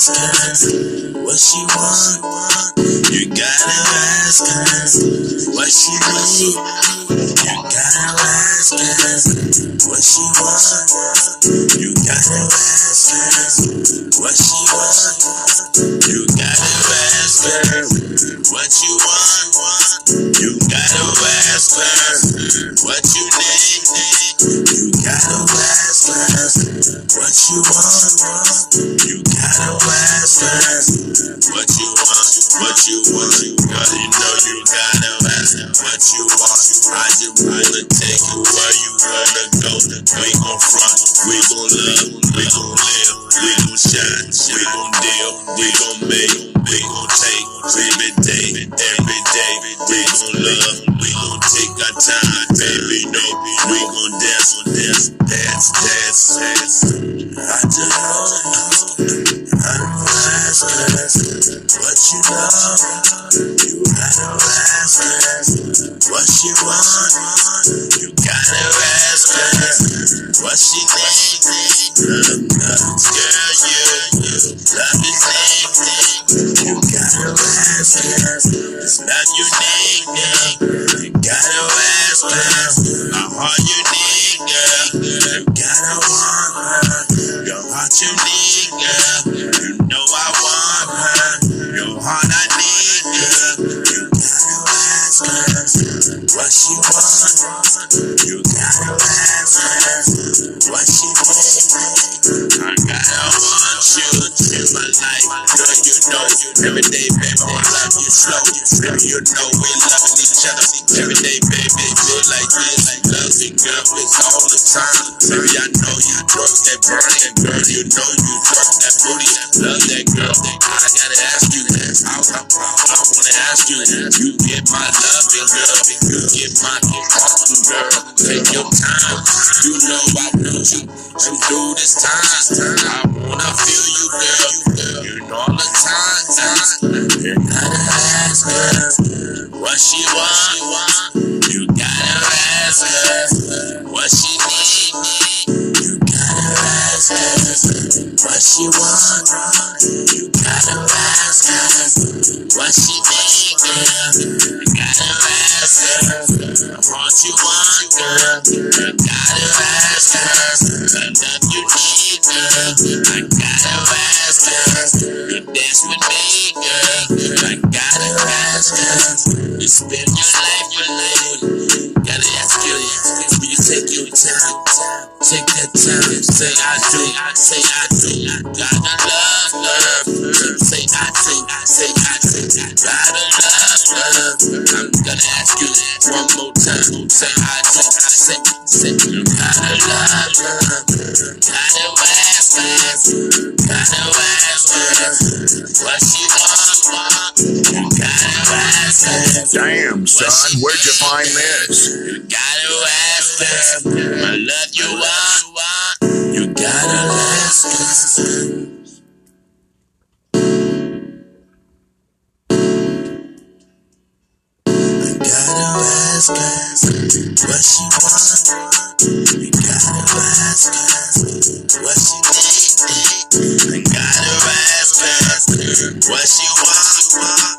ask her. What she want, you gotta ask her. What she need, you gotta ask her. What she want, you gotta ask her. What she want, you gotta ask her. What you want, you gotta ask her. What you need, you gotta ask her. What you want, you ask her. What you want, what you want, girl, you know you gotta ask. What you want, I just wanna take you where you wanna go. We gon' front, we gon' love, we gon' live, we gon' shine, we gon' deal, we gon' make, we gon' take, every day, every day, we gon' love, we gon' take our time, baby, no, we gon' dance, dance, dance, dance, dance. I just what you love, you gotta ask her what she want, you gotta ask her what she love, girl, you, gotta ask her, it's not you need, girl, you gotta ask her, how hard you need, girl, you gotta want her, your heart you need, every day, baby, I love you slow, girl, you know we loving each other, every day, baby, feel like this, like love me, girl, it's all the time, baby, I know you work that burning, girl, you know you work that booty, love that girl, that I wanna you, get my loving, girl, you get my awesome, girl, take your time, you know I want you, to do this time, I wanna feel you, girl, you know all the time, you gotta ask her what she want, what she want, you gotta ask her what she need, girl, you gotta ask her what you want, girl, you gotta ask her the love you need, girl, I gotta ask her you dance with me, girl, I gotta ask her you spend your life with me, gotta ask you, will you take your time, take that time, say I do, say I do, I gotta love, love, say I do, say I do, I gotta love, love, I'm gonna ask you one more time, say I do, say, I say, gotta love, love, gotta ask her, gotta ask her, what she want, her. Damn, son, where'd you find this? Gotta ask her. I love you want. You gotta ask. I gotta ask her what she want. You gotta ask her what she. I gotta ask her what she want.